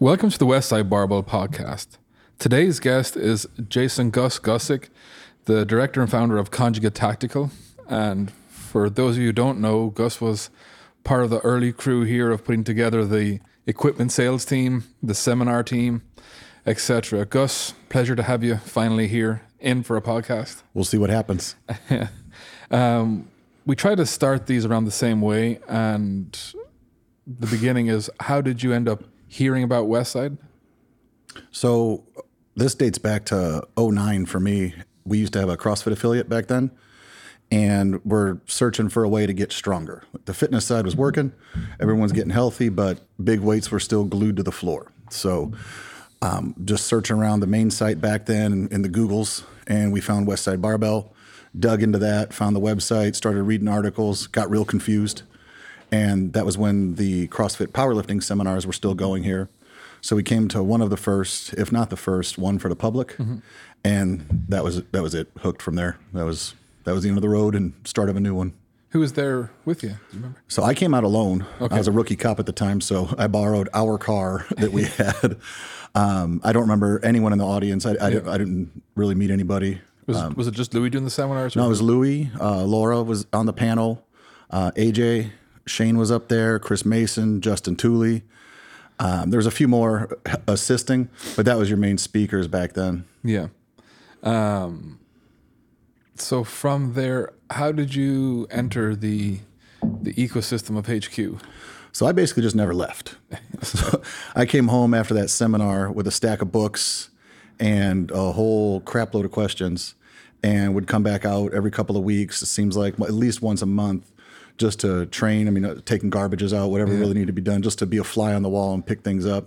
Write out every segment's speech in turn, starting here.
Welcome to the Westside Barbell Podcast. Today's guest is Jason Gus Gusic, the director and founder of Conjugate Tactical. And for those of you who don't know, Gus was part of the early crew here of putting together the equipment sales team, the seminar team, etc. Gus, pleasure to have you finally here in for a podcast. We'll see what happens. Um, we try to start these around the same way, and the beginning is how did you end up hearing about Westside? So this dates back to 09 for me. We used to have a CrossFit affiliate back then, and we're searching for a way to get stronger. The fitness side was working, everyone's getting healthy, but big weights were still glued to the floor. So um, just searching around the main site back then in, in the Googles, and we found Westside Barbell. Dug into that, found the website, started reading articles, got real confused. And that was when the CrossFit powerlifting seminars were still going here. So we came to one of the first, if not the first, one for the public, and that was that was it. Hooked from there. That was that was the end of the road and start of a new one. Who was there with you? Do you remember? So I came out alone. I was a rookie cop at the time, so I borrowed our car that we had. Um, I don't remember anyone in the audience. I, I, didn't, I didn't really meet anybody. Was, was it just Louis doing the seminars? or- Um, No, it was Louis. Uh, Laura was on the panel. Uh, AJ, Shane was up there. Chris Mason, Justin Tooley. Um, there was a few more assisting, but that was your main speakers back then. Yeah. Um, so from there, how did you enter the the ecosystem of HQ? So I basically just never left. so I came home after that seminar with a stack of books and a whole crap load of questions and would come back out every couple of weeks. It seems like at least once a month just to train. I mean, uh, taking garbages out, whatever really needed to be done, just to be a fly on the wall and pick things up.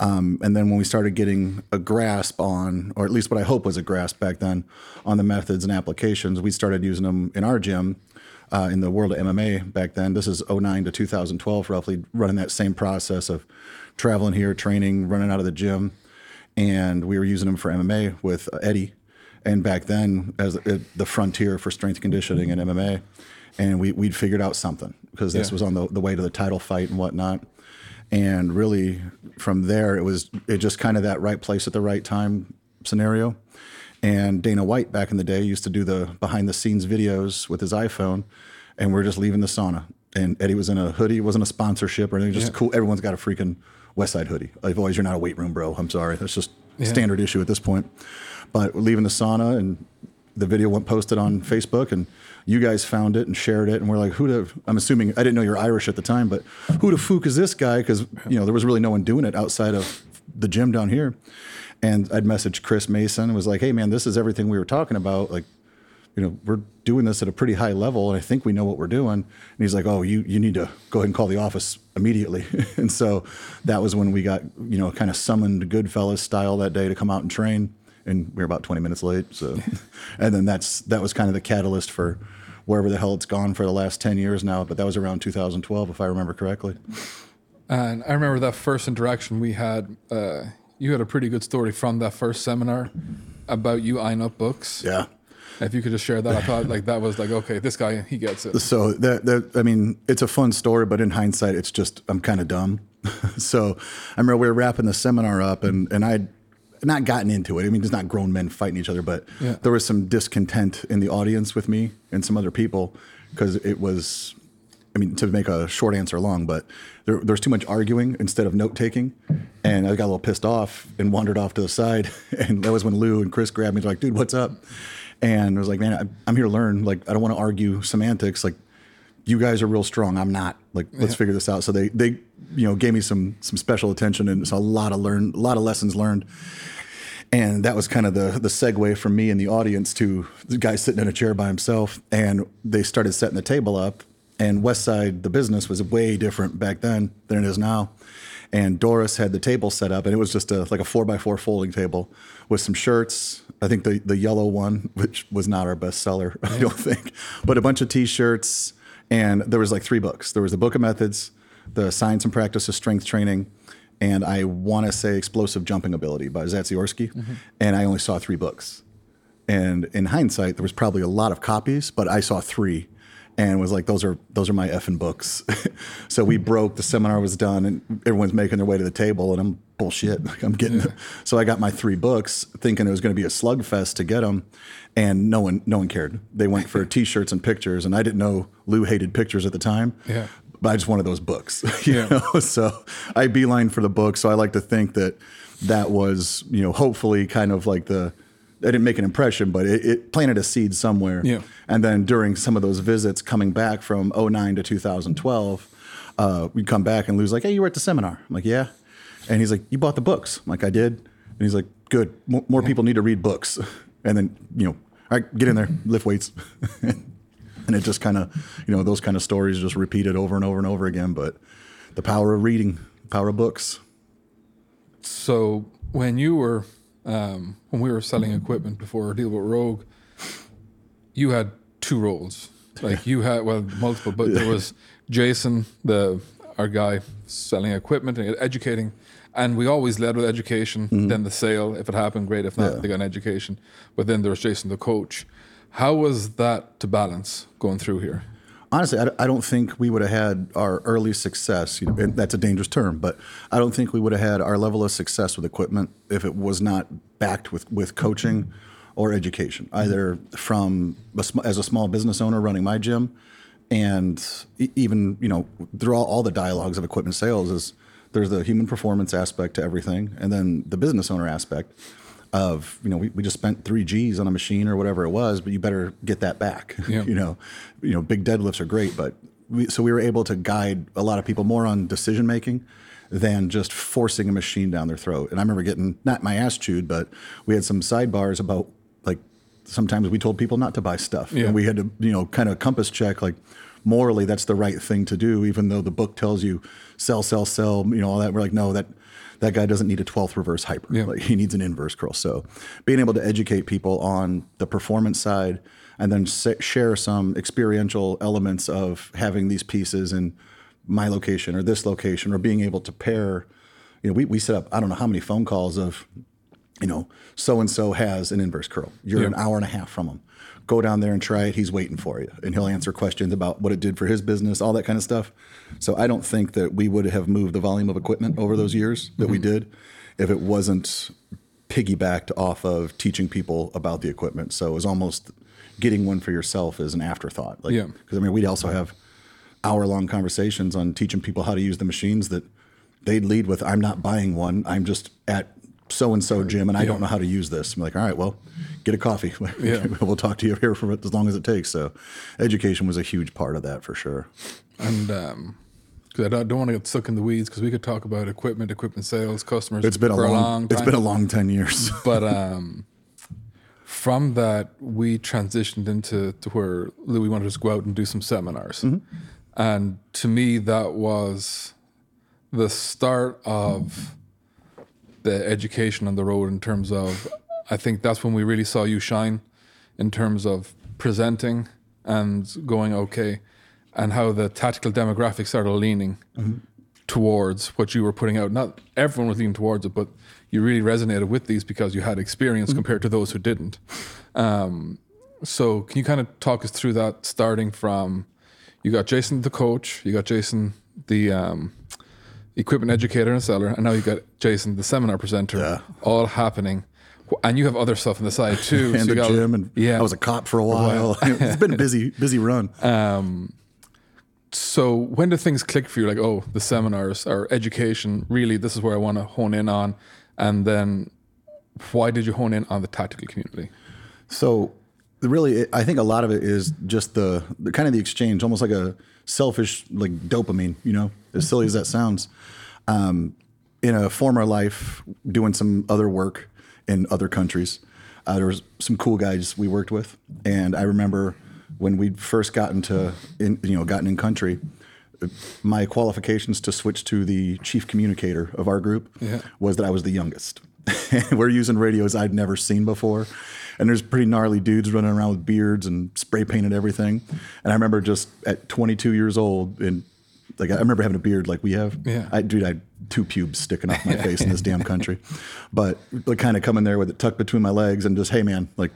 Um, and then when we started getting a grasp on, or at least what I hope was a grasp back then, on the methods and applications, we started using them in our gym uh, in the world of MMA back then. This is 09 to 2012, roughly, running that same process of traveling here, training, running out of the gym. And we were using them for MMA with uh, Eddie. And back then, as the, the frontier for strength conditioning and MMA. And we, we'd figured out something because this Yeah. was on the, the way to the title fight and whatnot. And really from there it was it just kind of that right place at the right time scenario. And dana white back in the day used to do the behind the scenes videos with his iphone and we're just leaving the sauna. And eddie was in a hoodie it wasn't a sponsorship or anything just cool everyone's got a freaking Westside hoodie. Like always you're not a weight room bro i'm sorry that's just standard issue at this point. But we're leaving the sauna and the video went posted on Facebook and you guys found it and shared it and we're like who the I'm assuming I didn't know you're Irish at the time but who the fook is this guy? Because you know there was really no one doing it outside of the gym down here. And I'd messaged Chris Mason and was like hey man this is everything we were talking about. Like you know we're doing this at a pretty high level and I think we know what we're doing. And he's like oh you you need to go ahead and call the office immediately. And so that was when we got you know kind of summoned Goodfellas style that day to come out and train and we were about 20 minutes late so and then that's that was kind of the catalyst for wherever the hell it's gone for the last 10 years now but that was around 2012 if i remember correctly And I remember that first interaction we had. Uh, you had a pretty good story from that first seminar about you eyeing up books. yeah If you could just share that, I thought like that was like okay, this guy he gets it. so that, that i mean it's a fun story but in hindsight it's just i'm kind of dumb so i remember we were wrapping the seminar up and and i'd not gotten into it i mean it's not grown men fighting each other but Yeah. there was some discontent in the audience with me and some other people because it was I mean, to make a short answer long, but there, there was too much arguing instead of note taking. And I got a little pissed off and wandered off to the side. And that was when Lou and Chris grabbed me. They're like, dude, what's up? And I was like, man, I'm here to learn. Like, I don't want to argue semantics. Like, you guys are real strong. I'm not. Like, let's figure this out. So they, they, you know, gave me some some special attention and it's a lot of learn, a lot of lessons learned. And that was kind of the the segue from me and the audience to the guy sitting in a chair by himself. And they started setting the table up. And Westside, the business was way different back then than it is now. And Doris had the table set up, and it was just a like a four by four folding table with some shirts. I think the the yellow one, which was not our best seller, I don't think, but a bunch of T-shirts, and there was like three books. There was the Book of Methods, the Science and Practice of Strength Training, and I want to say Explosive Jumping Ability by Zatsiorsky. And I only saw three books. And in hindsight, there was probably a lot of copies, but I saw three. and was like, "Those are those are my effing books." so we broke. The seminar was done, and everyone's making their way to the table, and I'm bullshit. Like I'm getting. Yeah. So I got my three books, thinking it was going to be a slugfest to get them, and no one no one cared. They went for T-shirts and pictures, and I didn't know Lou hated pictures at the time. Yeah. But I just wanted those books. You yeah. know? So I beeline for the book. So I like to think that that was you know hopefully kind of like the I didn't make an impression, but it, it, planted a seed somewhere. Yeah. And then during some of those visits coming back from 09 to 2012, uh, we'd come back and Lou's like, hey, you were at the seminar. I'm like, yeah. And he's like, you bought the books. I'm like, I did. And he's like, good. M- more people need to read books. And then, you know, all right, get in there, lift weights. and it just kind of, you know, those kind of stories just repeated over and over and over again. But the power of reading, the power of books. So when you were um, when we were selling equipment before our deal with Rogue, you had two roles. Like you had well multiple, but there was Jason, the our guy selling equipment and educating, and we always led with education. Mm-hmm. Then the sale, if it happened, great. If not, yeah. they got an education. But then there was Jason, the coach. How was that to balance going through here? honestly, I, don't think we would have had our early success. You know, that's a dangerous term, but I don't think we would have had our level of success with equipment if it was not backed with with coaching or education, either from a, as a small business owner running my gym, and even you know through all, all the dialogues of equipment sales is there's the human performance aspect to everything, and then the business owner aspect of you know we, we just spent three G's on a machine or whatever it was, but you better get that back. Yeah. you know, you know, big deadlifts are great, but we, so we were able to guide a lot of people more on decision making than just forcing a machine down their throat. And I remember getting not my ass chewed, but we had some sidebars about like sometimes we told people not to buy stuff, yeah. and we had to you know kind of compass check like morally that's the right thing to do, even though the book tells you sell, sell, sell, you know all that. We're like no that that guy doesn't need a 12th reverse hyper. Yeah. Like he needs an inverse curl. So being able to educate people on the performance side and then share some experiential elements of having these pieces in my location or this location or being able to pair, you know, we, we set up, I don't know how many phone calls of, you know, so and so has an inverse curl. You're yeah. an hour and a half from him go down there and try it. He's waiting for you, and he'll answer questions about what it did for his business, all that kind of stuff. So I don't think that we would have moved the volume of equipment over those years that mm-hmm. we did if it wasn't piggybacked off of teaching people about the equipment. So it was almost getting one for yourself as an afterthought. Like, yeah. Because I mean, we'd also have hour long conversations on teaching people how to use the machines that they'd lead with, I'm not buying one. I'm just at so and so gym and I don't know how to use this. I'm like, all right, well, get a coffee. Yeah. we'll talk to you here for as long as it takes. So, education was a huge part of that for sure. And um, because I don't, don't, want to get stuck in the weeds because we could talk about equipment, equipment sales, customers. It's been a long, a long It's been a long ten years. but um, from that, we transitioned into to where Louis wanted us to go out and do some seminars, mm-hmm. and to me, that was the start of the education on the road in terms of I think that's when we really saw you shine in terms of presenting and going okay and how the tactical demographics started leaning mm-hmm. towards what you were putting out. Not everyone was leaning towards it, but you really resonated with these because you had experience mm-hmm. compared to those who didn't. Um, so can you kind of talk us through that starting from you got Jason the coach, you got Jason the um, equipment educator and seller, and now you've got Jason, the seminar presenter, yeah. all happening. And you have other stuff on the side too. and so the got, gym, and yeah. I was a cop for a while. it's been a busy, busy run. Um, so when did things click for you? Like, oh, the seminars or education, really, this is where I want to hone in on. And then why did you hone in on the tactical community? So really, I think a lot of it is just the, the kind of the exchange, almost like a selfish, like dopamine, you know, as silly as that sounds. Um, in a former life, doing some other work in other countries, uh, there was some cool guys we worked with, and I remember when we first got into, in, you know, gotten in country, my qualifications to switch to the chief communicator of our group yeah. was that I was the youngest. We're using radios I'd never seen before and there's pretty gnarly dudes running around with beards and spray painted everything. And I remember just at 22 years old, and like I remember having a beard like we have. Yeah, I dude, I had two pubes sticking off my face in this damn country, but like kind of coming there with it tucked between my legs and just hey man, like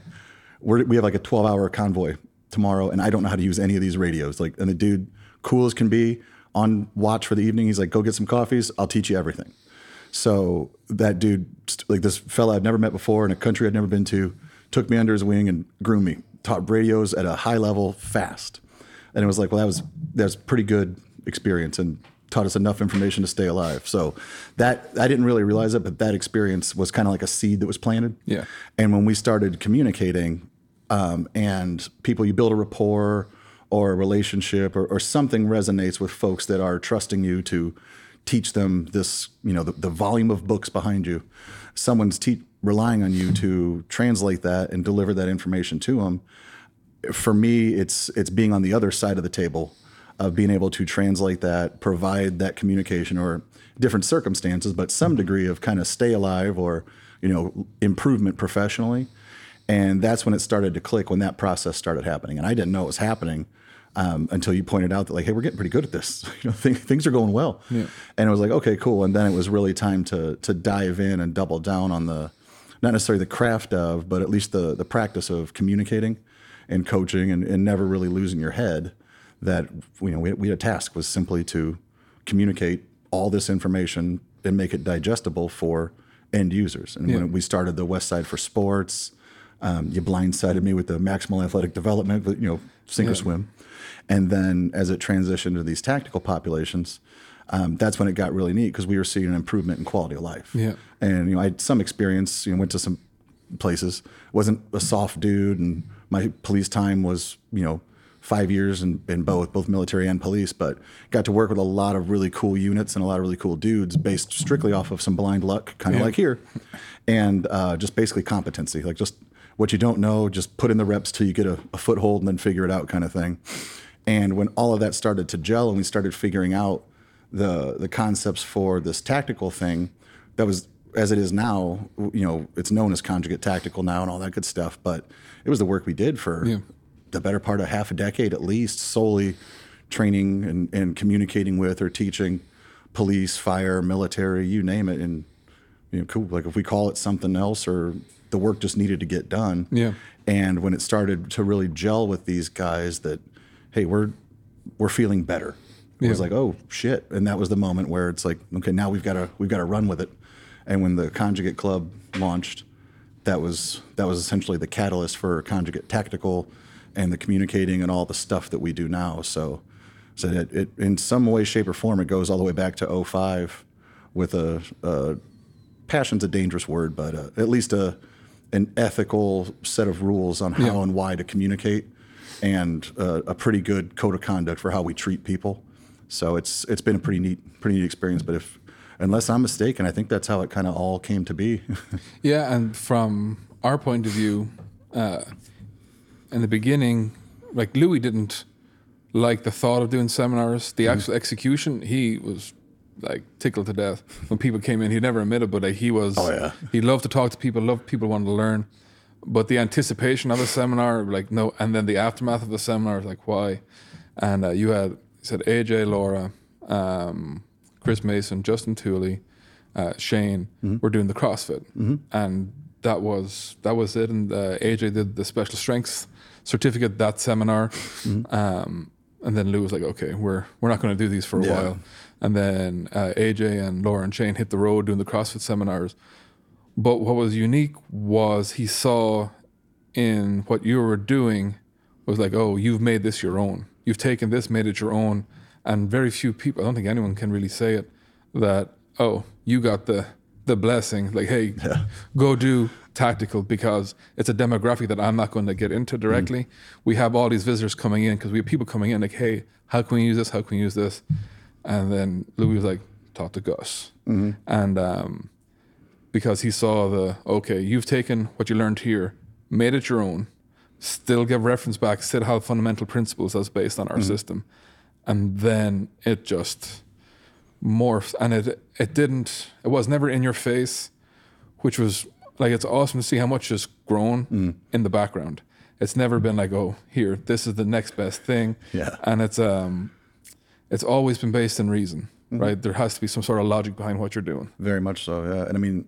we're, we have like a 12 hour convoy tomorrow, and I don't know how to use any of these radios. Like, and the dude, cool as can be, on watch for the evening. He's like, go get some coffees. I'll teach you everything. So that dude, like this fella I'd never met before in a country I'd never been to, took me under his wing and groomed me. Taught radios at a high level fast, and it was like, well, that was that was pretty good experience and taught us enough information to stay alive. So that I didn't really realize it, but that experience was kind of like a seed that was planted. Yeah. And when we started communicating, um, and people, you build a rapport or a relationship or, or something resonates with folks that are trusting you to teach them this, you know, the, the volume of books behind you. Someone's te- relying on you to translate that and deliver that information to them. For me, it's it's being on the other side of the table of being able to translate that, provide that communication or different circumstances, but some degree of kind of stay alive or you know improvement professionally. And that's when it started to click when that process started happening. And I didn't know it was happening um, until you pointed out that like, hey, we're getting pretty good at this. you know, th- things are going well. Yeah. And it was like, okay, cool. And then it was really time to to dive in and double down on the not necessarily the craft of, but at least the the practice of communicating and coaching and, and never really losing your head. That you know, we, we had a task was simply to communicate all this information and make it digestible for end users. And when we started the Westside for Sports, um, you blindsided me with the maximal athletic development, but you know, sink or swim. And then as it transitioned to these tactical populations, um, that's when it got really neat because we were seeing an improvement in quality of life. Yeah. And you know, I had some experience. You know, went to some places. wasn't a soft dude, and my police time was you know five years in, in both both military and police. But got to work with a lot of really cool units and a lot of really cool dudes based strictly off of some blind luck, kind of Yeah. like here, and uh, just basically competency, like just what you don't know, just put in the reps till you get a, a foothold and then figure it out, kind of thing. And when all of that started to gel and we started figuring out the the concepts for this tactical thing, that was as it is now, you know, it's known as conjugate tactical now and all that good stuff. But it was the work we did for Yeah. The better part of half a decade at least, solely training and, and communicating with or teaching police, fire, military, you name it. And you know, cool. Like if we call it something else or the work just needed to get done. Yeah. And when it started to really gel with these guys that, hey, we're we're feeling better. It was like, oh shit. And that was the moment where it's like, okay, now we've got to we've got to run with it. And when the conjugate club launched, that was that was essentially the catalyst for conjugate tactical and the communicating and all the stuff that we do now. So so it, it in some way, shape, or form, it goes all the way back to 05 with a, a passion's a dangerous word, but uh, at least a an ethical set of rules on how Yeah. and why to communicate, and uh, a pretty good code of conduct for how we treat people. So it's it's been a pretty neat pretty neat experience. But if unless I'm mistaken, I think that's how it kind of all came to be. Yeah, and from our point of view, uh, in the beginning, like Louis didn't like the thought of doing seminars. The actual execution, he was like tickled to death when people came in. He'd never admitted, but like, he was. Oh, yeah. He loved to talk to people. Loved people wanted to learn. But the anticipation of a seminar, like no, and then the aftermath of the seminar, like why? And uh, you had you said AJ, Laura, um, Chris Mason, Justin Tooley, uh, Shane were doing the CrossFit, and that was that was it. And uh, AJ did the special strength certificate that seminar, um, and then Lou was like, "Okay, we're we're not going to do these for a Yeah. while." And then uh, AJ and Laura and Shane hit the road doing the CrossFit seminars. But what was unique was he saw in what you were doing was like, oh, you've made this your own. You've taken this, made it your own. And very few people, I don't think anyone can really say it, that, oh, you got the the blessing. Like, hey, go do tactical because it's a demographic that I'm not going to get into directly. Mm. We have all these visitors coming in because we have people coming in like, hey, how can we use this? How can we use this? And then Louis was like, talk to Gus. Mm-hmm. And um, because he saw the okay, you've taken what you learned here, made it your own, still give reference back, still have fundamental principles that's based on our mm-hmm. system, and then it just morphed, and it it didn't, it was never in your face, which was like it's awesome to see how much has grown in the background. It's never been like, oh, here, this is the next best thing, Yeah. and it's um, it's always been based in reason, right? There has to be some sort of logic behind what you're doing. Very much so, yeah. And I mean,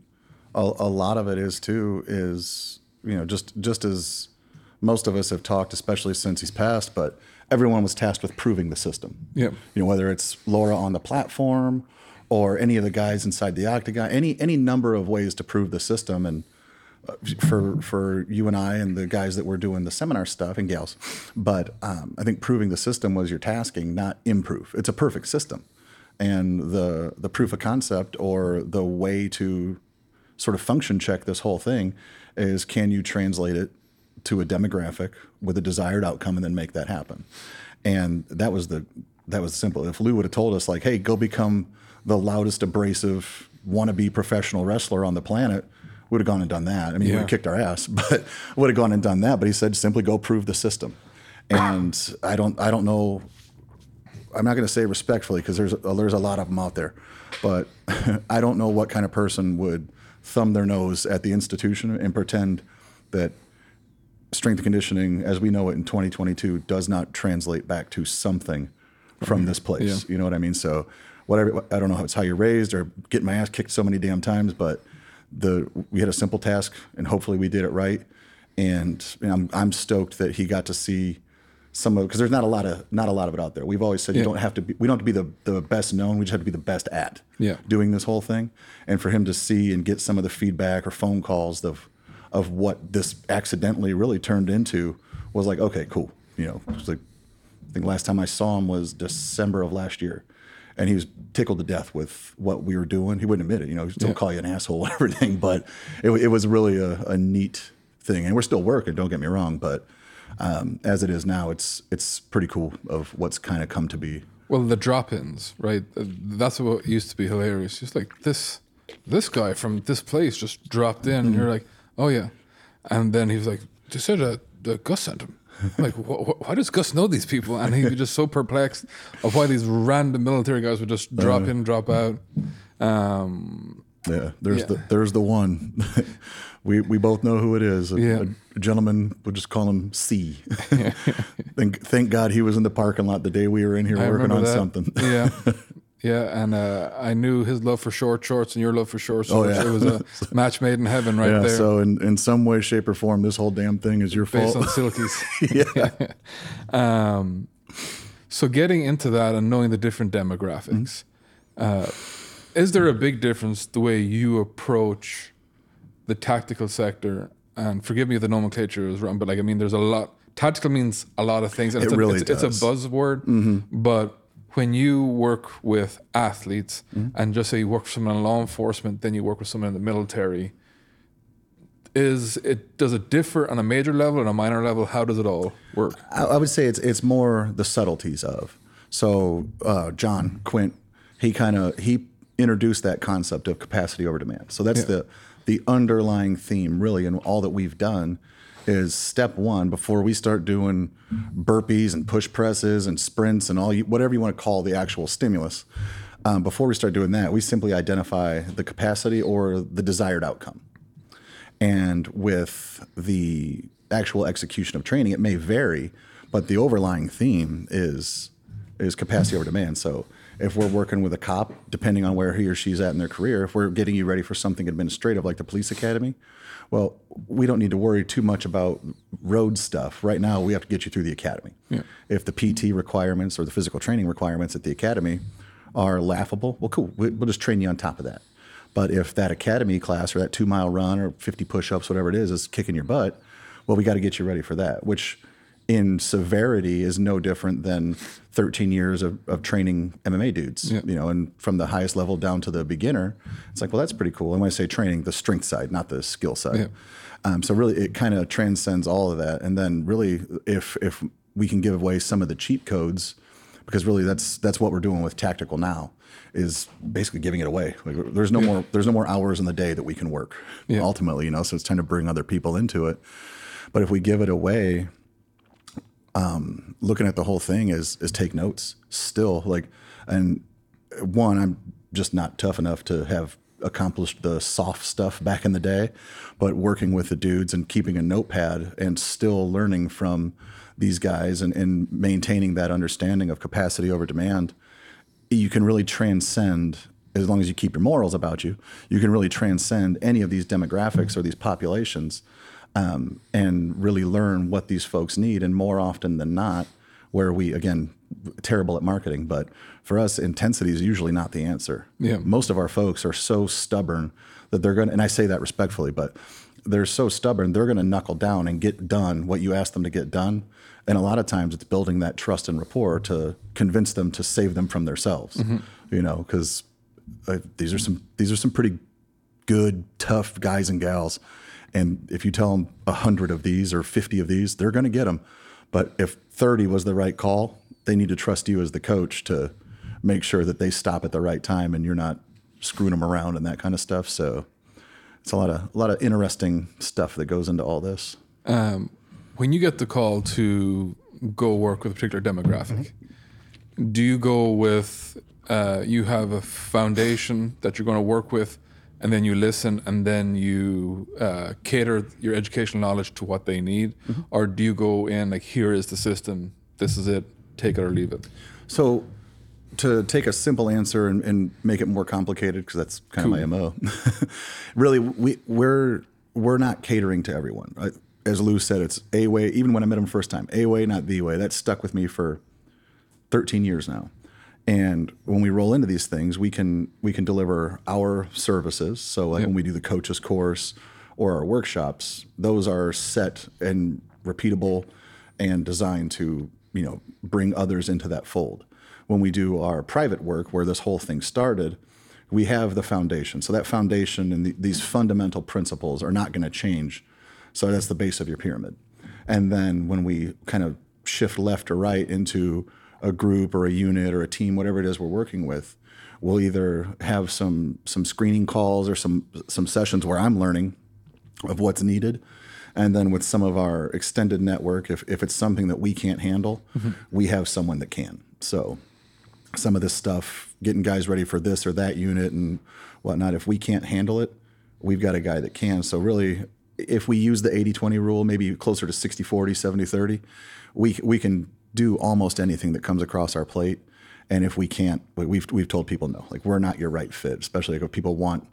a, a lot of it is too is you know just just as most of us have talked, especially since he's passed, but everyone was tasked with proving the system. Yep. You know, whether it's Laura on the platform or any of the guys inside the octagon, any any number of ways to prove the system. And uh, for for you and I and the guys that were doing the seminar stuff and gals, but um, I think proving the system was your tasking, not improve. It's a perfect system, and the the proof of concept or the way to sort of function check this whole thing is can you translate it to a demographic with a desired outcome and then make that happen. And that was the that was simple. If lou would have told us like hey go become the loudest abrasive wannabe professional wrestler on the planet we would have gone and done that. I mean Yeah. we would have kicked our ass but would have gone and done that. But he said simply go prove the system. And i don't i don't know I'm not going to say respectfully because there's a, there's a lot of them out there, but I don't know what kind of person would thumb their nose at the institution and pretend that strength conditioning, as we know it in 2022, does not translate back to something from mm-hmm. this place. You know what I mean? So, whatever. I don't know how it's how you're raised or getting my ass kicked so many damn times, but the we had a simple task and hopefully we did it right. And, and I'm I'm stoked that he got to see some of because there's not a lot of not a lot of it out there. We've always said you don't have to be we don't have to be the the best known. We just have to be the best at Yeah. doing this whole thing. And for him to see and get some of the feedback or phone calls of of what this accidentally really turned into was like okay cool. You know, it's like I think last time I saw him was December of last year. And he was tickled to death with what we were doing. He wouldn't admit it, you know, he'd still Yeah. call you an asshole and everything, but it, it was really a, a neat thing. And we're still working, don't get me wrong, but um, as it is now, it's it's pretty cool of what's kind of come to be. Well, the drop-ins, right? That's what used to be hilarious. Just like this, this guy from this place just dropped in, and you're like, oh yeah, and then he was like, they said that uh, Gus sent him. I'm like, wh- wh- why does Gus know these people? And he'd be just so perplexed of why these random military guys would just drop in, drop out. Um, Yeah, there's Yeah. the there's the one. we we both know who it is. A, Yeah. a gentleman, we'll just call him C. thank, thank God he was in the parking lot the day we were in here I working on that. something. yeah, yeah, and uh, I knew his love for short shorts and your love for short Oh, shorts. yeah. It was a match made in heaven right yeah. there. So in, in some way, shape, or form, this whole damn thing is your based fault. on silkies. yeah. Um, so getting into that and knowing the different demographics, uh, is there a big difference the way you approach the tactical sector? And forgive me if the nomenclature is wrong, but like I mean, there's a lot. Tactical means a lot of things, and It it's, a, really it's, it's a does. Mm-hmm. buzzword. But when you work with athletes, Mm-hmm. and just say you work with someone in law enforcement, then you work with someone in the military, is it does it differ on a major level and a minor level? How does it all work? I, I would say it's it's more the subtleties of. So uh, John Quint, he kind of he introduced that concept of capacity over demand. So that's the the underlying theme really, and all that we've done is step one before we start doing burpees and push presses and sprints and all whatever you want to call the actual stimulus. Um, before we start doing that, we simply identify the capacity or the desired outcome. And with the actual execution of training, it may vary, but the overlying theme is is capacity over demand. So if we're working with a cop, depending on where he or she's at in their career, if we're getting you ready for something administrative like the police academy, well, we don't need to worry too much about road stuff. Right now, we have to get you through the academy. If the PT requirements or the physical training requirements at the academy are laughable, well, cool. We- We'll just train you on top of that. But if that academy class or that two mile run or 50 push ups, whatever it is, is kicking your butt, well, we got to get you ready for that, which in severity is no different than 13 years of, of training MMA dudes, Yeah. you know, and from the highest level down to the beginner. It's like, well, that's pretty cool. And when I say training, the strength side, not the skill side. Yeah. Um, so really, it kind of transcends all of that. And then really, if if we can give away some of the cheat codes, because really that's that's what we're doing with tactical now, is basically giving it away. Like, there's no more there's no more hours in the day that we can work. Yeah. Ultimately, you know, so it's time to bring other people into it. But if we give it away, um, looking at the whole thing is is take notes still like and one i'm just not tough enough to have accomplished the soft stuff back in the day but working with the dudes and keeping a notepad and still learning from these guys and, and maintaining that understanding of capacity over demand you can really transcend as long as you keep your morals about you you can really transcend any of these demographics or these populations um, and really learn what these folks need. And more often than not, where we again terrible at marketing, but for us, intensity is usually not the answer. Yeah. Most of our folks are so stubborn that they're going to, and I say that respectfully, but they're so stubborn, they're going to knuckle down and get done what you ask them to get done. And a lot of times it's building that trust and rapport to convince them to save them from themselves, Mm-hmm. you know, because uh, these are some, these are some pretty good, tough guys and gals. And if you tell them a hundred of these or 50 of these, they're going to get them. But if 30 was the right call, they need to trust you as the coach to make sure that they stop at the right time and you're not screwing them around and that kind of stuff. So it's a lot of a lot of interesting stuff that goes into all this. when you get the call to go work with a particular demographic, Mm-hmm. do you go with uh, you have a foundation that you're going to work with, and then you listen, and then you uh, cater your educational knowledge to what they need, Mm-hmm. or do you go in like here is the system, this is it, take it or leave it? So to take a simple answer and, and make it more complicated because that's kind of my mo. really, we we're we're not catering to everyone. I, as Lou said, it's a way. Even when I met him first time, a way, not the way. That stuck with me for 13 years now. And when we roll into these things, we can we can deliver our services. So like when we do the coaches course or our workshops, those are set and repeatable and designed to, you know, bring others into that fold. When we do our private work where this whole thing started, we have the foundation. So that foundation and the, these fundamental principles are not going to change. So that's the base of your pyramid. And then when we kind of shift left or right into a group or a unit or a team, whatever it is we're working with, we'll either have some some screening calls or some some sessions where I'm learning of what's needed. And then with some of our extended network, if, if it's something that we can't handle, mm-hmm. we have someone that can. So some of this stuff, getting guys ready for this or that unit and whatnot, if we can't handle it, we've got a guy that can. So really, if we use the 80 20 rule, maybe closer to 60 40, 70 30, we, we can do almost anything that comes across our plate. And if we can't, we- we've, we've told people no, like we're not your right fit, especially like if people want,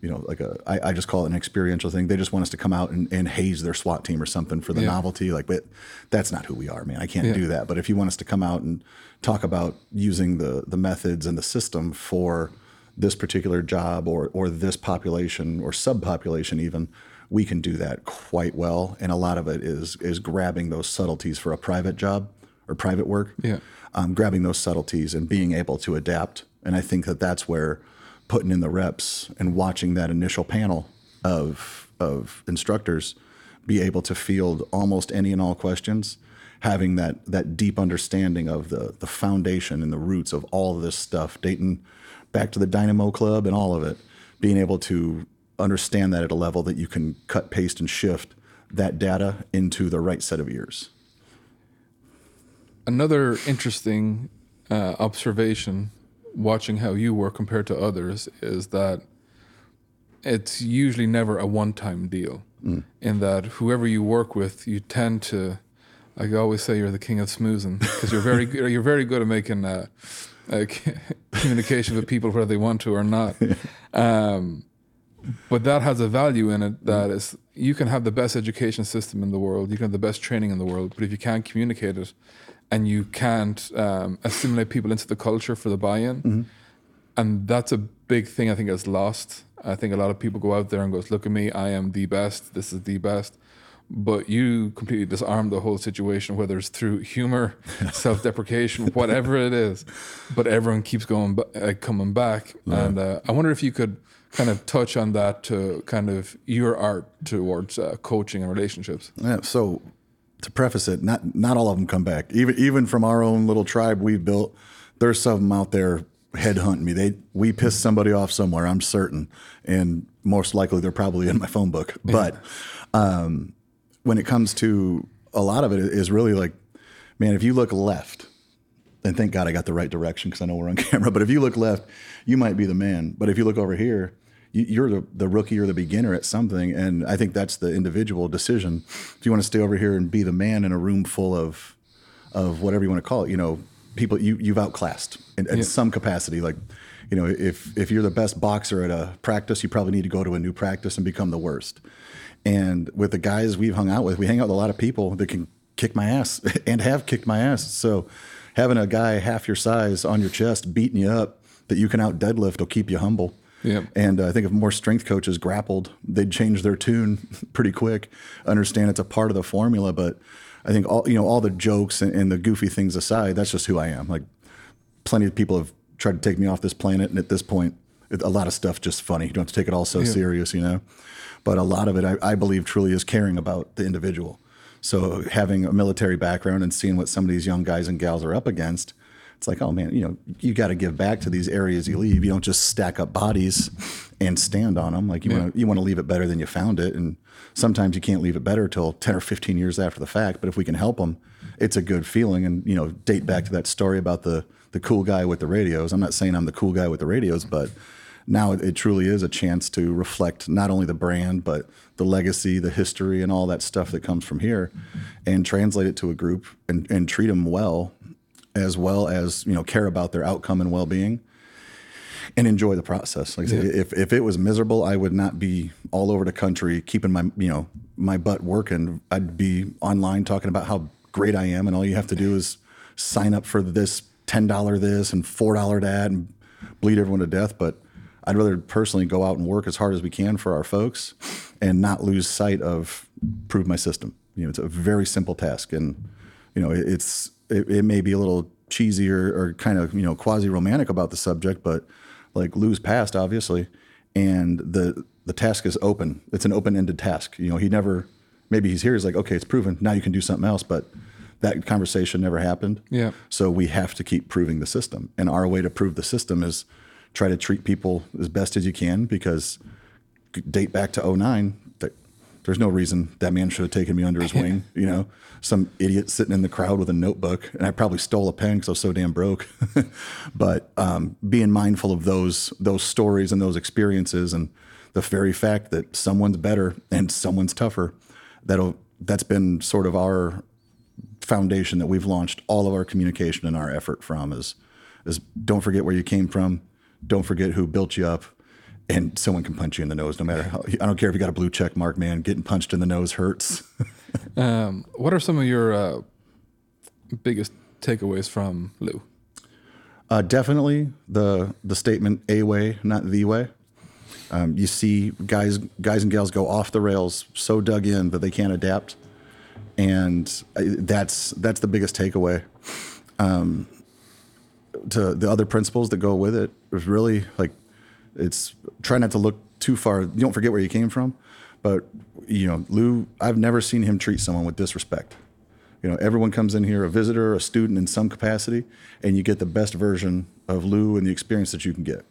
you know, like a, I, I just call it an experiential thing. They just want us to come out and, and haze their SWAT team or something for the Yeah. novelty. Like, but that's not who we are, man. I can't do that. But if you want us to come out and talk about using the the methods and the system for this particular job or or this population or subpopulation even, we can do that quite well. And a lot of it is is grabbing those subtleties for a private job or private work Yeah. um, grabbing those subtleties and being able to adapt. And I think that that's where putting in the reps and watching that initial panel of of instructors be able to field almost any and all questions, having that that deep understanding of the the foundation and the roots of all of this stuff, dating back to the Dynamo Club and all of it, being able to understand that at a level that you can cut, paste, and shift that data into the right set of ears. Another interesting uh, observation watching how you work compared to others is that it's usually never a one time deal. In that whoever you work with, you tend to, I always say, you're the king of smoozing because you're very good. You're very good at making uh, uh, communication with people whether they want to or not. Um, but that has a value in it that is you can have the best education system in the world, you can have the best training in the world, but if you can't communicate it and you can't um, assimilate people into the culture for the buy-in, and that's a big thing I think is lost. I think a lot of people go out there and goes, "Look at me, I am the best. This is the best." But you completely disarm the whole situation, whether it's through humor, self-deprecation, whatever it is. But everyone keeps going, uh, coming back, and uh, I wonder if you could kind of touch on that to kind of your art towards uh, coaching and relationships. Yeah. So to preface it, not not all of them come back. Even even from our own little tribe we've built, there's some of them out there headhunting me. They we pissed somebody off somewhere, I'm certain, and most likely they're probably in my phone book. But um, when it comes to a lot of it, is really like, man, if you look left. And thank God I got the right direction because I know we're on camera. But if you look left, you might be the man. But if you look over here, you're the, the rookie or the beginner at something. And I think that's the individual decision. If you want to stay over here and be the man in a room full of, of whatever you want to call it, you know, people you you've outclassed in, in Yeah. some capacity. Like, you know, if if you're the best boxer at a practice, you probably need to go to a new practice and become the worst. And with the guys we've hung out with, we hang out with a lot of people that can kick my ass and have kicked my ass. So having a guy half your size on your chest beating you up that you can out deadlift will keep you humble. Yep. And uh, I think if more strength coaches grappled, they'd change their tune pretty quick. Understand it's a part of the formula, but I think all you know, all the jokes and, and the goofy things aside, that's just who I am. Like plenty of people have tried to take me off this planet, and at this point, a lot of stuff just funny. You don't have to take it all so serious, you know. But a lot of it, I, I believe, truly is caring about the individual. So having a military background and seeing what some of these young guys and gals are up against, it's like, oh man, you know, you got to give back to these areas you leave. You don't just stack up bodies and stand on them. Like you want to, you want to leave it better than you found it. And sometimes you can't leave it better till ten or fifteen years after the fact. But if we can help them, it's a good feeling. And you know, date back to that story about the the cool guy with the radios. I'm not saying I'm the cool guy with the radios, but now it, it truly is a chance to reflect not only the brand but the legacy, the history, and all that stuff that comes from here, and translate it to a group and, and treat them well, as well as you know care about their outcome and well being, and enjoy the process. Like I said, if if it was miserable, I would not be all over the country keeping my you know my butt working. I'd be online talking about how great I am, and all you have to do is sign up for this ten dollar this and four dollar that, and bleed everyone to death. But I'd rather personally go out and work as hard as we can for our folks, and not lose sight of prove my system. You know, it's a very simple task, and you know, it's it, it may be a little cheesy or, or kind of you know quasi romantic about the subject, but like lose past obviously, and the the task is open. It's an open ended task. You know, he never maybe he's here. He's like, okay, it's proven. Now you can do something else, but that conversation never happened. Yeah. So we have to keep proving the system, and our way to prove the system is try to treat people as best as you can because date back to 09 th- there's no reason that man should have taken me under his wing you know? Some idiot sitting in the crowd with a notebook and i probably stole a pen because i was so damn broke. But um, being mindful of those those stories and those experiences and the very fact that someone's better and someone's tougher that'll that's been sort of our foundation that we've launched all of our communication and our effort from is is don't forget where you came from. Don't forget who built you up and someone can punch you in the nose no matter how i don't care if you got a blue check mark man getting punched in the nose hurts. Um, what are some of your uh, biggest takeaways from Lou? uh, definitely the the statement a way not the way. Um, you see guys guys and gals go off the rails so dug in that they can't adapt. And that's that's the biggest takeaway. Um, to the other principles that go with it is really like it's try not to look too far. You don't forget where you came from but you know lou i've never seen him treat someone with disrespect. You know everyone comes in here a visitor a student in some capacity and you get the best version of lou and the experience that you can get.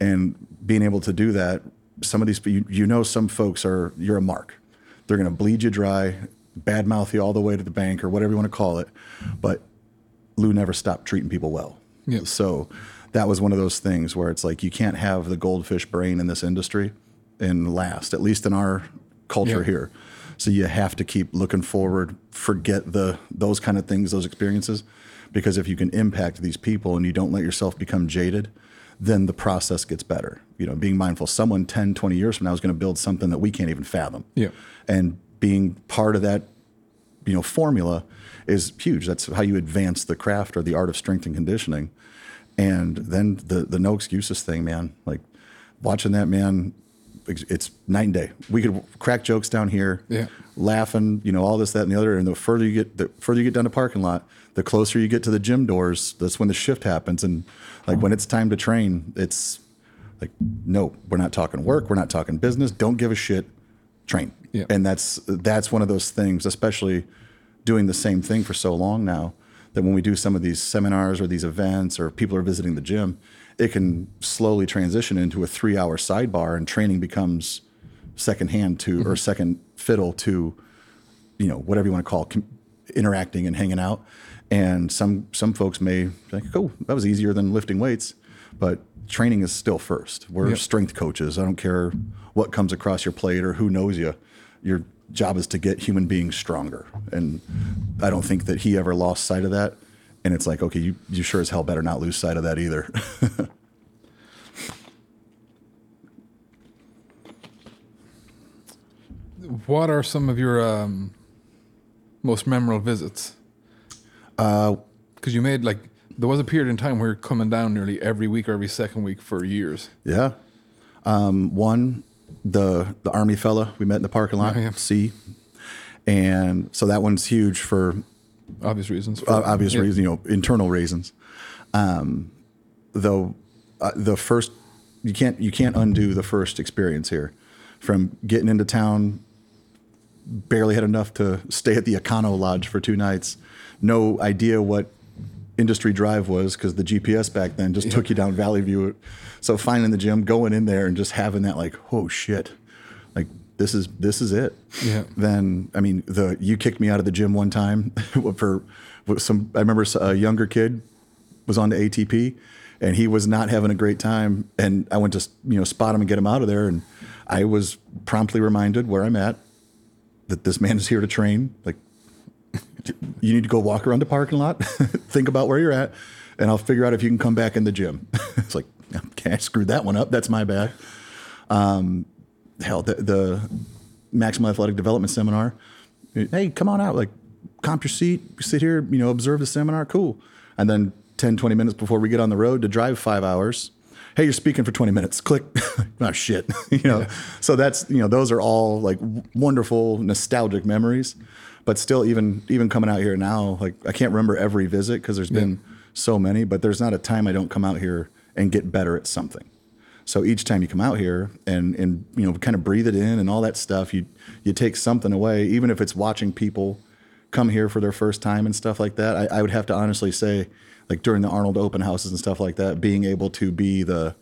And being able to do that some of these you, you know some folks are you're a mark. They're going to bleed you dry badmouth you all the way to the bank or whatever you want to call it but lou never stopped treating people well. Yep. so that was one of those things where it's like you can't have the goldfish brain in this industry and last at least in our culture Yeah. here. So you have to keep looking forward forget the those kind of things those experiences because if you can impact these people and you don't let yourself become jaded then the process gets better. You know being mindful someone 10 20 years from now is going to build something that we can't even fathom. Yeah. and being part of that you know formula is huge. That's how you advance the craft or the art of strength and conditioning and then the the no excuses thing man. Like watching that man it's- night and day. We could crack jokes down here Yeah. laughing you know all this that and the other. And the further you get the further you get down the parking lot the closer you get to the gym doors that's when the shift happens. And like when it's time to train it's like no we're not talking work we're not talking business. Don't give a shit. Train. Yeah. and that's that's one of those things especially doing the same thing for so long now that when we do some of these seminars or these events or people are visiting the gym it can slowly transition into a three hour sidebar and training becomes second hand to or mm-hmm. second fiddle to you know whatever you want to call com- interacting and hanging out. And some some folks may think oh that was easier than lifting weights but training is still first. We're Yep. strength coaches. I don't care what comes across your plate or who knows you your job is to get human beings stronger and i don't think that he ever lost sight of that And it's like, okay, you, you sure as hell better not lose sight of that either. What are some of your um, most memorable visits? Uh, Because you made like there was a period in time where you're coming down nearly every week or every second week for years. yeah. Um, one, the the army fella we met in the parking lot, Oh, yeah. C, and so that one's huge for Obvious reasons. For, uh, obvious yeah. reasons, you know, internal reasons. Um, though uh, the first, you can't you can't undo the first experience here, from getting into town. Barely had enough to stay at the Econo Lodge for two nights. No idea what Industry Drive was because the GPS back then just took you down Valley View. So finding the gym, going in there, and just having that like, oh shit, like this is this is it. Yeah. Then I mean, the you kicked me out of the gym one time for some. I remember a younger kid was on the ATP, and he was not having a great time. And I went to you know spot him and get him out of there, and I was promptly reminded where I'm at, that this man is here to train. Like you need to go walk around the parking lot, think about where you're at, and I'll figure out if you can come back in the gym. it's like, okay, I screwed that one up. That's my bad. Um, hell, the, the Maximum Athletic Development Seminar. Hey, come on out. Like, comp your seat, sit here, you know, observe the seminar. Cool. And then 10, 20 minutes before we get on the road to drive five hours. Hey, you're speaking for 20 minutes. Click. oh, shit. you know, so that's, you know, those are all like wonderful, nostalgic memories. But still, even even coming out here now, like I can't remember every visit because there's been so many. But there's not a time I don't come out here and get better at something. So each time you come out here and and you know kind of breathe it in and all that stuff, you you take something away, even if it's watching people come here for their first time and stuff like that. I, I would have to honestly say, like during the Arnold open houses and stuff like that, being able to be the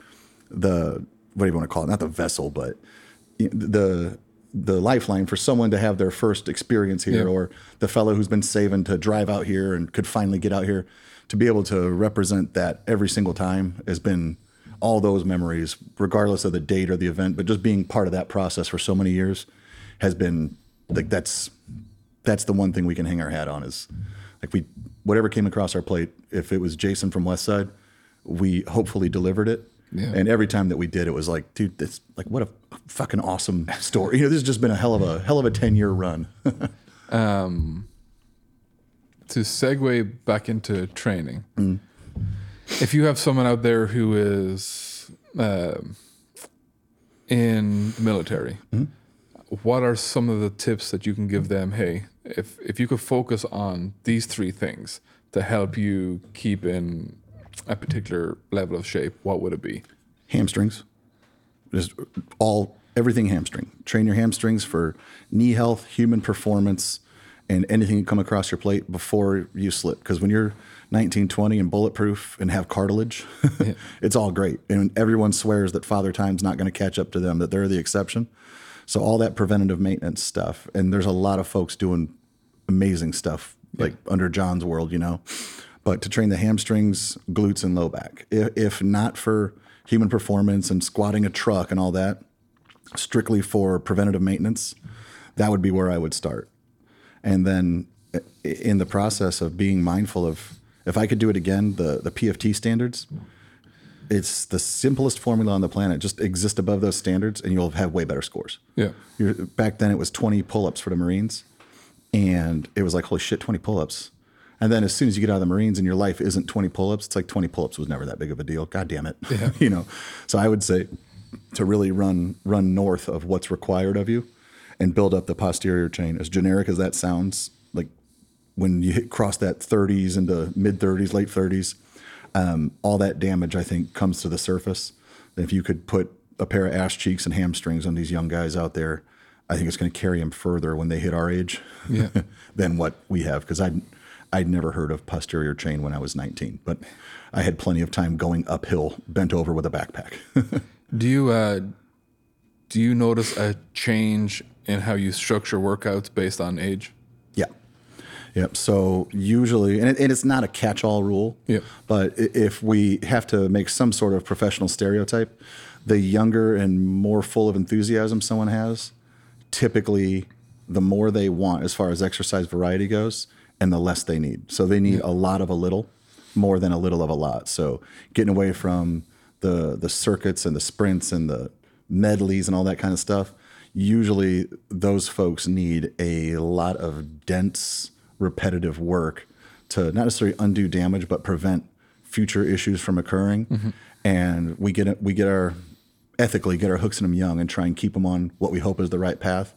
the what do you want to call it? Not the vessel, but the the lifeline for someone to have their first experience here, Yeah. or the fellow who's been saving to drive out here and could finally get out here, to be able to represent that every single time has been all those memories, regardless of the date or the event. But just being part of that process for so many years has been like that's that's the one thing we can hang our hat on is like we whatever came across our plate. If it was Jason from Westside, we hopefully delivered it. Yeah. And every time that we did, it was like, dude, this like what a fucking awesome story. You know, this has just been a hell of a hell of a ten year run. to segue back into training, Mm. if you have someone out there who is um in the military, Mm-hmm. what are some of the tips that you can give them? Hey, if if you could focus on these three things to help you keep in a particular level of shape, what would it be? hamstrings, just all everything hamstring. Train your hamstrings for knee health, human performance, and anything you come across your plate before you slip. Because when you're 19, 20 and bulletproof and have cartilage, it's all great. And everyone swears that Father Time's not going to catch up to them, that they're the exception. So all that preventative maintenance stuff, and there's a lot of folks doing amazing stuff like under John's world, you know. But to train the hamstrings, glutes, and low back, if, if not for human performance and squatting a truck and all that, strictly for preventative maintenance, that would be where I would start. And then in the process of being mindful of, if I could do it again, the, the PFT standards, it's the simplest formula on the planet. Just exist above those standards and you'll have way better scores. Yeah. You're, back then it was 20 pull-ups for the Marines, and it was like, holy shit, 20 pull-ups. And then as soon as you get out of the Marines and your life isn't 20 pull-ups, it's like 20 pull-ups was never that big of a deal. God damn it. Yeah. you know. So I would say to really run run north of what's required of you and build up the posterior chain. As generic as that sounds, like when you hit, cross that 30s into mid 30s, late 30s, um, all that damage I think comes to the surface. And if you could put a pair of ass cheeks and hamstrings on these young guys out there, I think it's going to carry them further when they hit our age Yeah. than what we have. Because I'd I'd never heard of posterior chain when I was 19, but I had plenty of time going uphill, bent over with a backpack. Do you uh, do you notice a change in how you structure workouts based on age? Yeah. Yep. So usually, and, it, and it's not a catch-all rule. Yep. But if we have to make some sort of professional stereotype, the younger and more full of enthusiasm someone has, typically, the more they want as far as exercise variety goes, and the less they need. So they need a lot of a little more than a little of a lot. So getting away from the the circuits and the sprints and the medleys and all that kind of stuff. Usually those folks need a lot of dense repetitive work to not necessarily undo damage but prevent future issues from occurring. Mm-hmm. And we get we get our ethically get our hooks in them young and try and keep them on what we hope is the right path.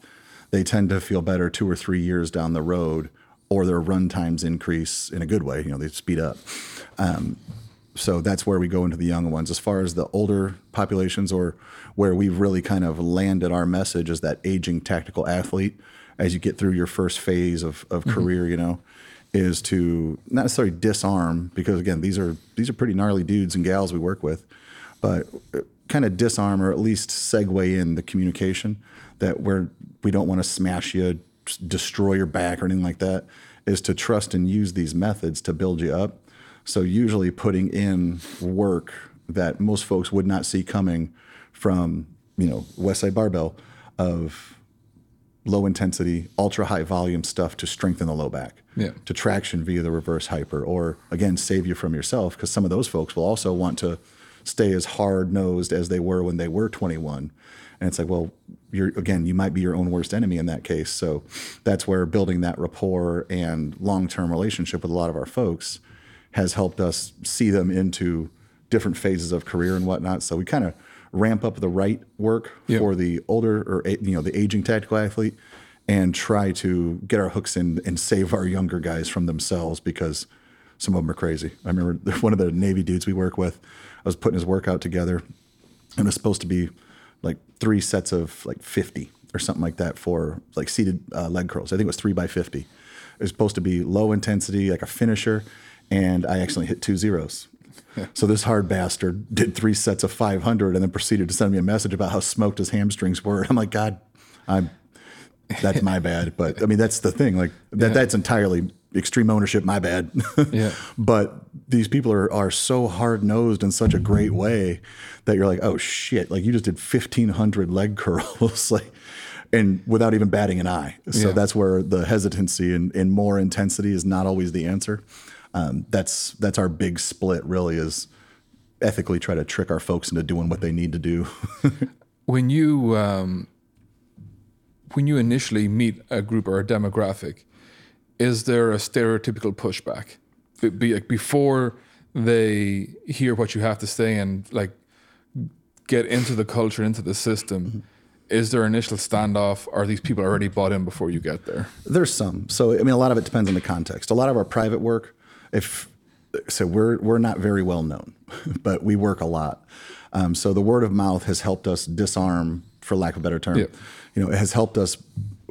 They tend to feel better two or three years down the road, or their run times increase in a good way. You know, they speed up. Um, so that's where we go into the young ones. As far as the older populations, or where we've really kind of landed our message is that aging tactical athlete. As you get through your first phase of, of mm-hmm. career, you know, is to not necessarily disarm because again these are these are pretty gnarly dudes and gals we work with, but kind of disarm or at least segue in the communication that where we don't want to smash you, destroy your back or anything like that, is to trust and use these methods to build you up. So usually putting in work that most folks would not see coming from you know Westside Barbell of low intensity, ultra high volume stuff to strengthen the low back, yeah. to traction via the reverse hyper, or again, save you from yourself. Because some of those folks will also want to stay as hard nosed as they were when they were 21. And it's like, well, you're again, you might be your own worst enemy in that case. So that's where building that rapport and long term relationship with a lot of our folks has helped us see them into different phases of career and whatnot. So we kind of ramp up the right work yep. for the older or you know the aging tactical athlete and try to get our hooks in and save our younger guys from themselves because some of them are crazy. I remember one of the Navy dudes we work with, I was putting his workout together and it was supposed to be like three sets of like 50 or something like that for like seated uh, leg curls. I think it was three by 50. It was supposed to be low intensity, like a finisher. And I actually hit two zeros. So this hard bastard did three sets of 500 and then proceeded to send me a message about how smoked his hamstrings were. I'm like, God, I'm that's my bad. But I mean, that's the thing. Like that, yeah. that's entirely extreme ownership. My bad. yeah. But these people are are so hard nosed in such a great way that you're like, oh shit! Like you just did 1500 leg curls, like, and without even batting an eye. So yeah. that's where the hesitancy and, and more intensity is not always the answer um, that's that's our big split. Really, is ethically try to trick our folks into doing what they need to do. when you um, when you initially meet a group or a demographic, is there a stereotypical pushback? Be, like before they hear what you have to say and like get into the culture, into the system. Mm-hmm. Is there an initial standoff? Are these people already bought in before you get there? There's some. So I mean, a lot of it depends on the context. A lot of our private work if so we're we're not very well known, but we work a lot. Um, so the word of mouth has helped us disarm, for lack of a better term. Yeah. You know, it has helped us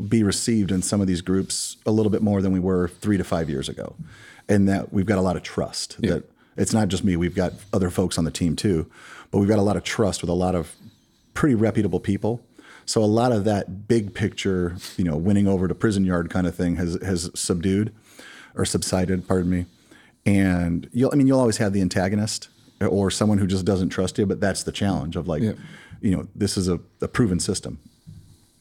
be received in some of these groups a little bit more than we were three to five years ago, and that we've got a lot of trust. Yeah. That it's not just me; we've got other folks on the team too, but we've got a lot of trust with a lot of pretty reputable people. So a lot of that big picture, you know, winning over to prison yard kind of thing has has subdued or subsided. Pardon me and you'll I mean you'll always have the antagonist or someone who just doesn't trust you, but that's the challenge of like, yeah. you know, this is a, a proven system,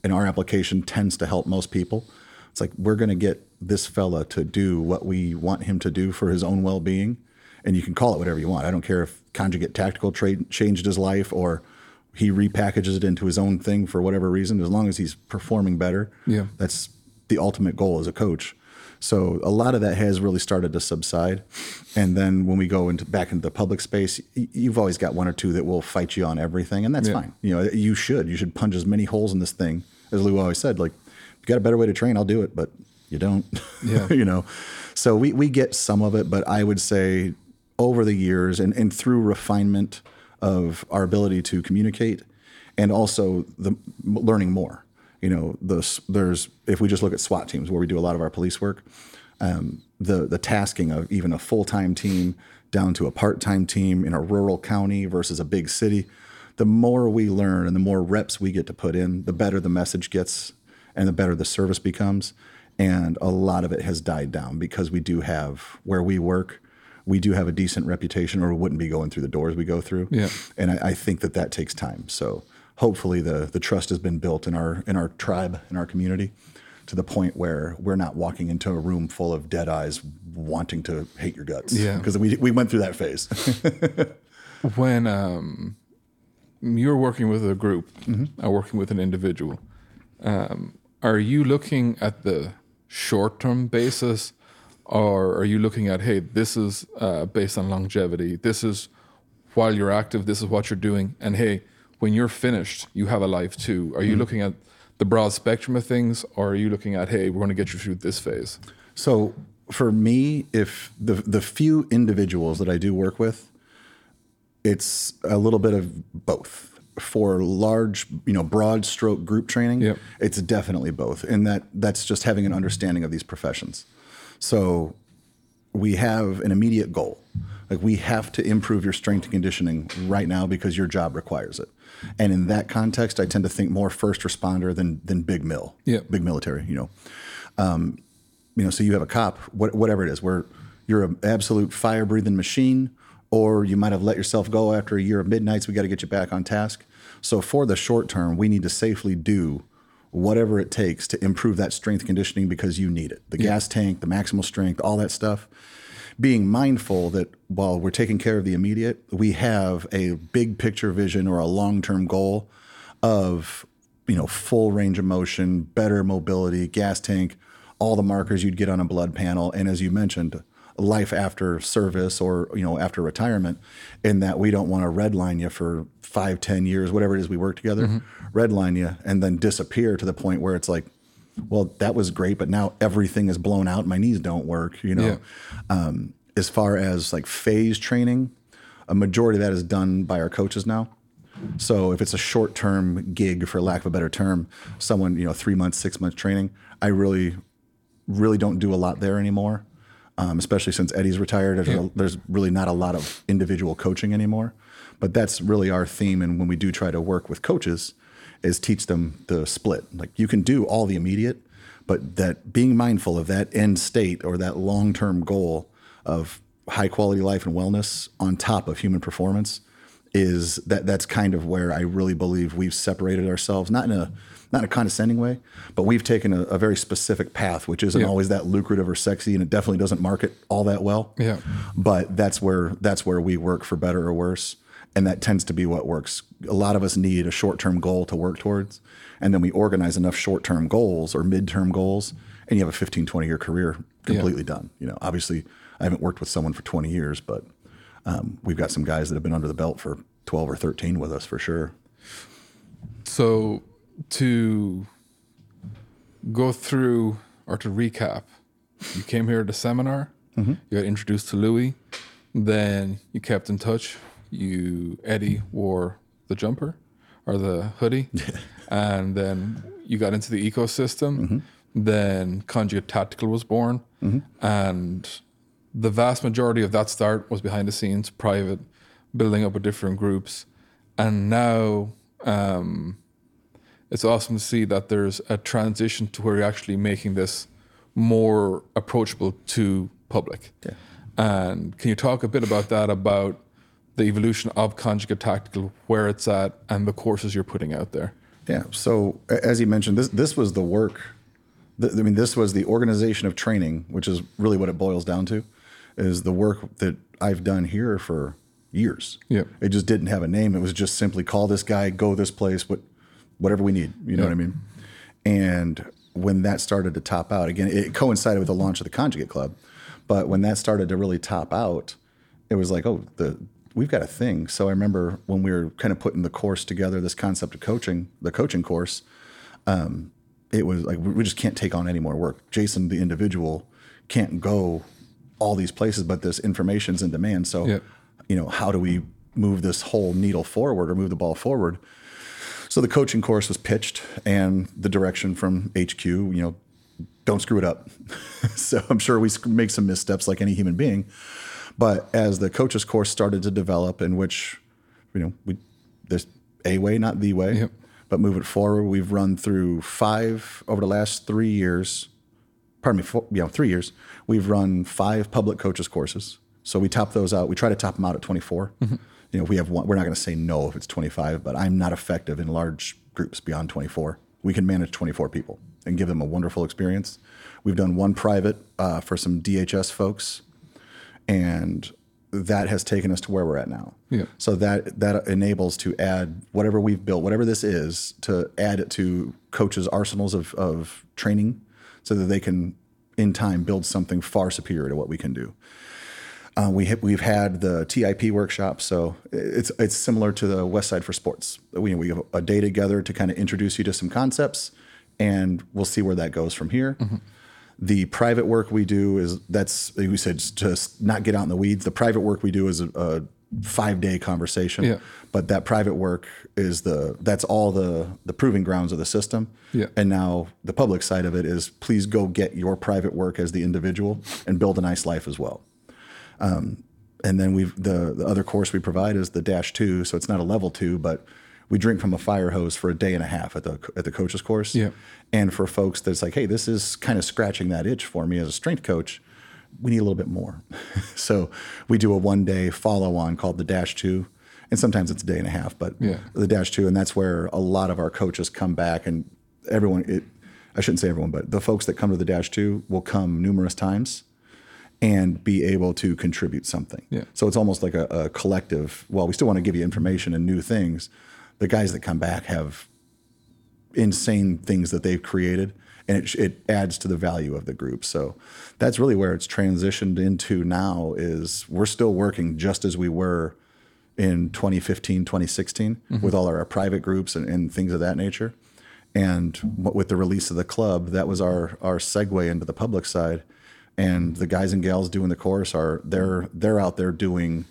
and our application tends to help most people. It's like we're going to get this fella to do what we want him to do for his own well being, and you can call it whatever you want. I don't care if conjugate tactical trade changed his life or he repackages it into his own thing for whatever reason. As long as he's performing better, yeah, that's the ultimate goal as a coach. So a lot of that has really started to subside. And then when we go into back into the public space, you've always got one or two that will fight you on everything, and that's yeah. fine. You know, you should you should punch as many holes in this thing as Lou always said. Like, you got a better way to train, I'll do it, but you don't. Yeah. you know, so we we get some of it, but I would say over the years and and through refinement of our ability to communicate, and also the learning more you know, the, there's if we just look at SWAT teams where we do a lot of our police work, um, the the tasking of even a full time team down to a part time team in a rural county versus a big city, the more we learn and the more reps we get to put in, the better the message gets and the better the service becomes. And a lot of it has died down because we do have where we work we do have a decent reputation or we wouldn't be going through the doors we go through. Yeah. And I, I, think that that takes time. So hopefully the the trust has been built in our in our tribe in our community to the point where we're not walking into a room full of dead eyes wanting to hate your guts. Yeah. Because we, we went through that phase. when um, you're working with a group Mm-hmm. or working with an individual, um, are you looking at the short term basis or are you looking at, hey, this is uh, based on longevity? This is while you're active, this is what you're doing. And hey, when you're finished, you have a life too. Are you hmm. looking at the broad spectrum of things or are you looking at, hey, we're going to get you through this phase? So for me, if the the few individuals that I do work with, it's a little bit of both. For large, you know, broad stroke group training, Yep. it's definitely both, and that that's just having an understanding of these professions. So we have an immediate goal. Like we have to improve your strength and conditioning right now because your job requires it. And in that context, I tend to think more first responder than than big mill, Yeah. big military. You know, um, you know, so you have a cop, what, whatever it is, where you're an absolute fire breathing machine, or you might have let yourself go after a year of midnights. We got to get you back on task. So for the short term, we need to safely do whatever it takes to improve that strength conditioning because you need it. The gas tank, the maximal strength, all that stuff. Being mindful that while we're taking care of the immediate, we have a big picture vision or a long term goal of you know full range of motion, better mobility, gas tank, all the markers you'd get on a blood panel, and as you mentioned, life after service or you know after retirement, in that we don't want to redline you for five, ten years, whatever it is we work together, mm-hmm. redline you, and then disappear to the point where it's like, well, that was great, but now everything is blown out, my knees don't work, you know. Yeah. Um, as far as like phase training, a majority of that is done by our coaches now. So if it's a short term gig, for lack of a better term, someone, you know, three months, six months training, I really, really don't do a lot there anymore. Um, especially since Eddie's retired, there's, a- there's really not a lot of individual coaching anymore. But that's really our theme. And when we do try to work with coaches, is teach them the split. Like you can do all the immediate, but that being mindful of that end state or that long term goal of high quality life and wellness on top of human performance is that that's kind of where I really believe we've separated ourselves, not in a not in a condescending way, but we've taken a, a very specific path, which isn't Yeah. always that lucrative or sexy, and it definitely doesn't market all that well. Yeah. But that's where that's where we work for better or worse, and that tends to be what works. A lot of us need a short term goal to work towards, and then we organize enough short term goals or mid term goals, and you have a 15, 20 year career completely done. You know, obviously, I haven't worked with someone for 20 years, but um, we've got some guys that have been under the belt for 12 or 13 with us for sure. So to go through or to recap, you came here at a seminar, you got introduced to Louie, then you kept in touch. You Eddie wore the jumper or the hoodie, and then you got into the ecosystem. Then Conjugate Tactical was born, and the vast majority of that start was behind the scenes, private, building up with different groups, and now um, it's awesome to see that there's a transition to where you're actually making this more approachable to public. Yeah. And can you talk a bit about that, about the evolution of conjugate tactical, where it's at, and the courses you're putting out there? Yeah. So as you mentioned, this this was the work. I mean, this was the organization of training, which is really what it boils down to, is the work that I've done here for years. Yep. It just didn't have a name. It was just simply call this guy, go this place, what, whatever we need. You know what I mean? And when that started to top out, again, it coincided with the launch of the Conjugate Club. But when that started to really top out, it was like, oh, the we've got a thing. So I remember when we were kind of putting the course together, this concept of coaching, the coaching course, um, it was like we just can't take on any more work. Jason, the individual, can't go all these places, but this information's in demand. So, Yeah. you know, how do we move this whole needle forward or move the ball forward? So the coaching course was pitched, and the direction from HQ, you know, don't screw it up. so I'm sure we make some missteps like any human being. But as the coaches course started to develop, in which, you know, we there's a way, not the way, Yep. but move it forward. We've run through five over the last three years. Pardon me, four, you know, three years. We've run five public coaches courses. So we top those out. We try to top them out at 24. You know, we have one. We're not going to say no if it's 25, but I'm not effective in large groups beyond 24. We can manage 24 people. and give them a wonderful experience. We've done one private uh, for some DHS folks, and that has taken us to where we're at now. Yeah. So that that enables to add whatever we've built, whatever this is, to add it to coaches' arsenals of, of training, so that they can, in time, build something far superior to what we can do. Uh, we ha- we've had the TIP workshop, so it's it's similar to the Westside for Sports. We we have a day together to kind of introduce you to some concepts, and we'll see where that goes from here. The private work we do is that's like we said just not get out in the weeds. The private work we do is a, a five day conversation, Yeah. but that private work is the that's all the the proving grounds of the system. Yeah. And now the public side of it is please go get your private work as the individual and build a nice life as well um, and then we've the, the other course we provide is the dash two so it's not a level two but we drink from a fire hose for a day and a half at the at the coaches course Yeah. and for folks that's like hey this is kind of scratching that itch for me as a strength coach we need a little bit more so we do a one day follow on called the dash two and sometimes it's a day and a half but Yeah. the dash two and that's where a lot of our coaches come back and everyone it i shouldn't say everyone but the folks that come to the dash two will come numerous times and be able to contribute something. Yeah. So it's almost like a, a collective. Well, we still want to give you information and new things. The guys that come back have insane things that they've created, and it, it adds to the value of the group. So that's really where it's transitioned into now. Is we're still working just as we were in 2015, 2016 mm-hmm. with all our private groups and, and things of that nature. And with the release of the club, that was our our segue into the public side. And the guys and gals doing the course are they're they're out there doing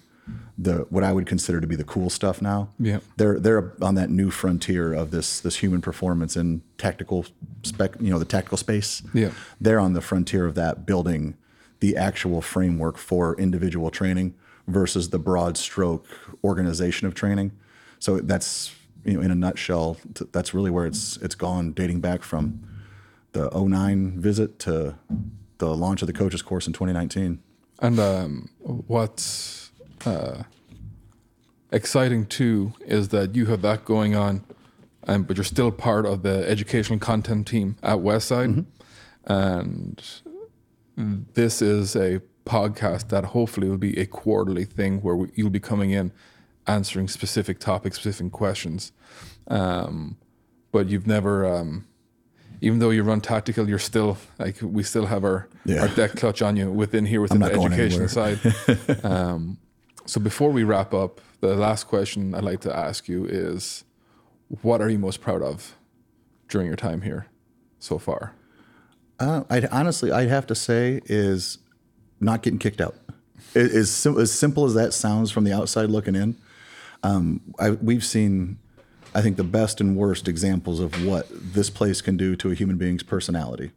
the what I would consider to be the cool stuff now. Yeah. They're they're on that new frontier of this this human performance and tactical spec you know, the tactical space. Yeah. They're on the frontier of that building the actual framework for individual training versus the broad stroke organization of training. So that's you know in a nutshell t- that's really where it's it's gone dating back from the 09 visit to the launch of the coaches course in 2019. And um, what's uh, exciting too is that you have that going on, um, but you're still part of the educational content team at Westside. And this is a podcast that hopefully will be a quarterly thing where we, you'll be coming in answering specific topics, specific questions. Um, but you've never, um, even though you run tactical, you're still like we still have our, Yeah. our deck clutch on you within here within the education side. um, so before we wrap up, the last question I'd like to ask you is, what are you most proud of during your time here so far? Uh, I'd honestly, I'd have to say is not getting kicked out. It, as, sim- as simple as that sounds from the outside looking in, um, I, we've seen, I think, the best and worst examples of what this place can do to a human being's personality,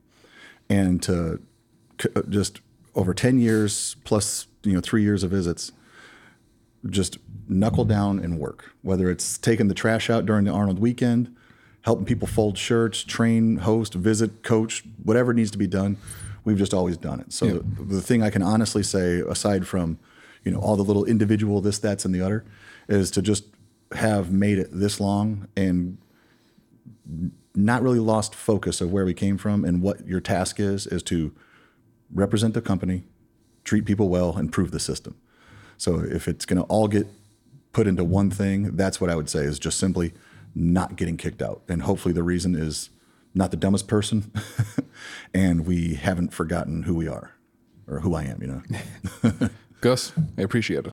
and to c- just over ten years plus, you know, three years of visits, just knuckle down and work. Whether it's taking the trash out during the Arnold weekend, helping people fold shirts, train, host, visit, coach, whatever needs to be done, we've just always done it. So the, the thing I can honestly say, aside from you know all the little individual this, that's, and the other, is to just have made it this long and not really lost focus of where we came from and what your task is is to represent the company, treat people well, and prove the system. So if it's going to all get put into one thing, that's what I would say is just simply not getting kicked out. And hopefully the reason is not the dumbest person and we haven't forgotten who we are or who I am, you know. Gus, I appreciate it.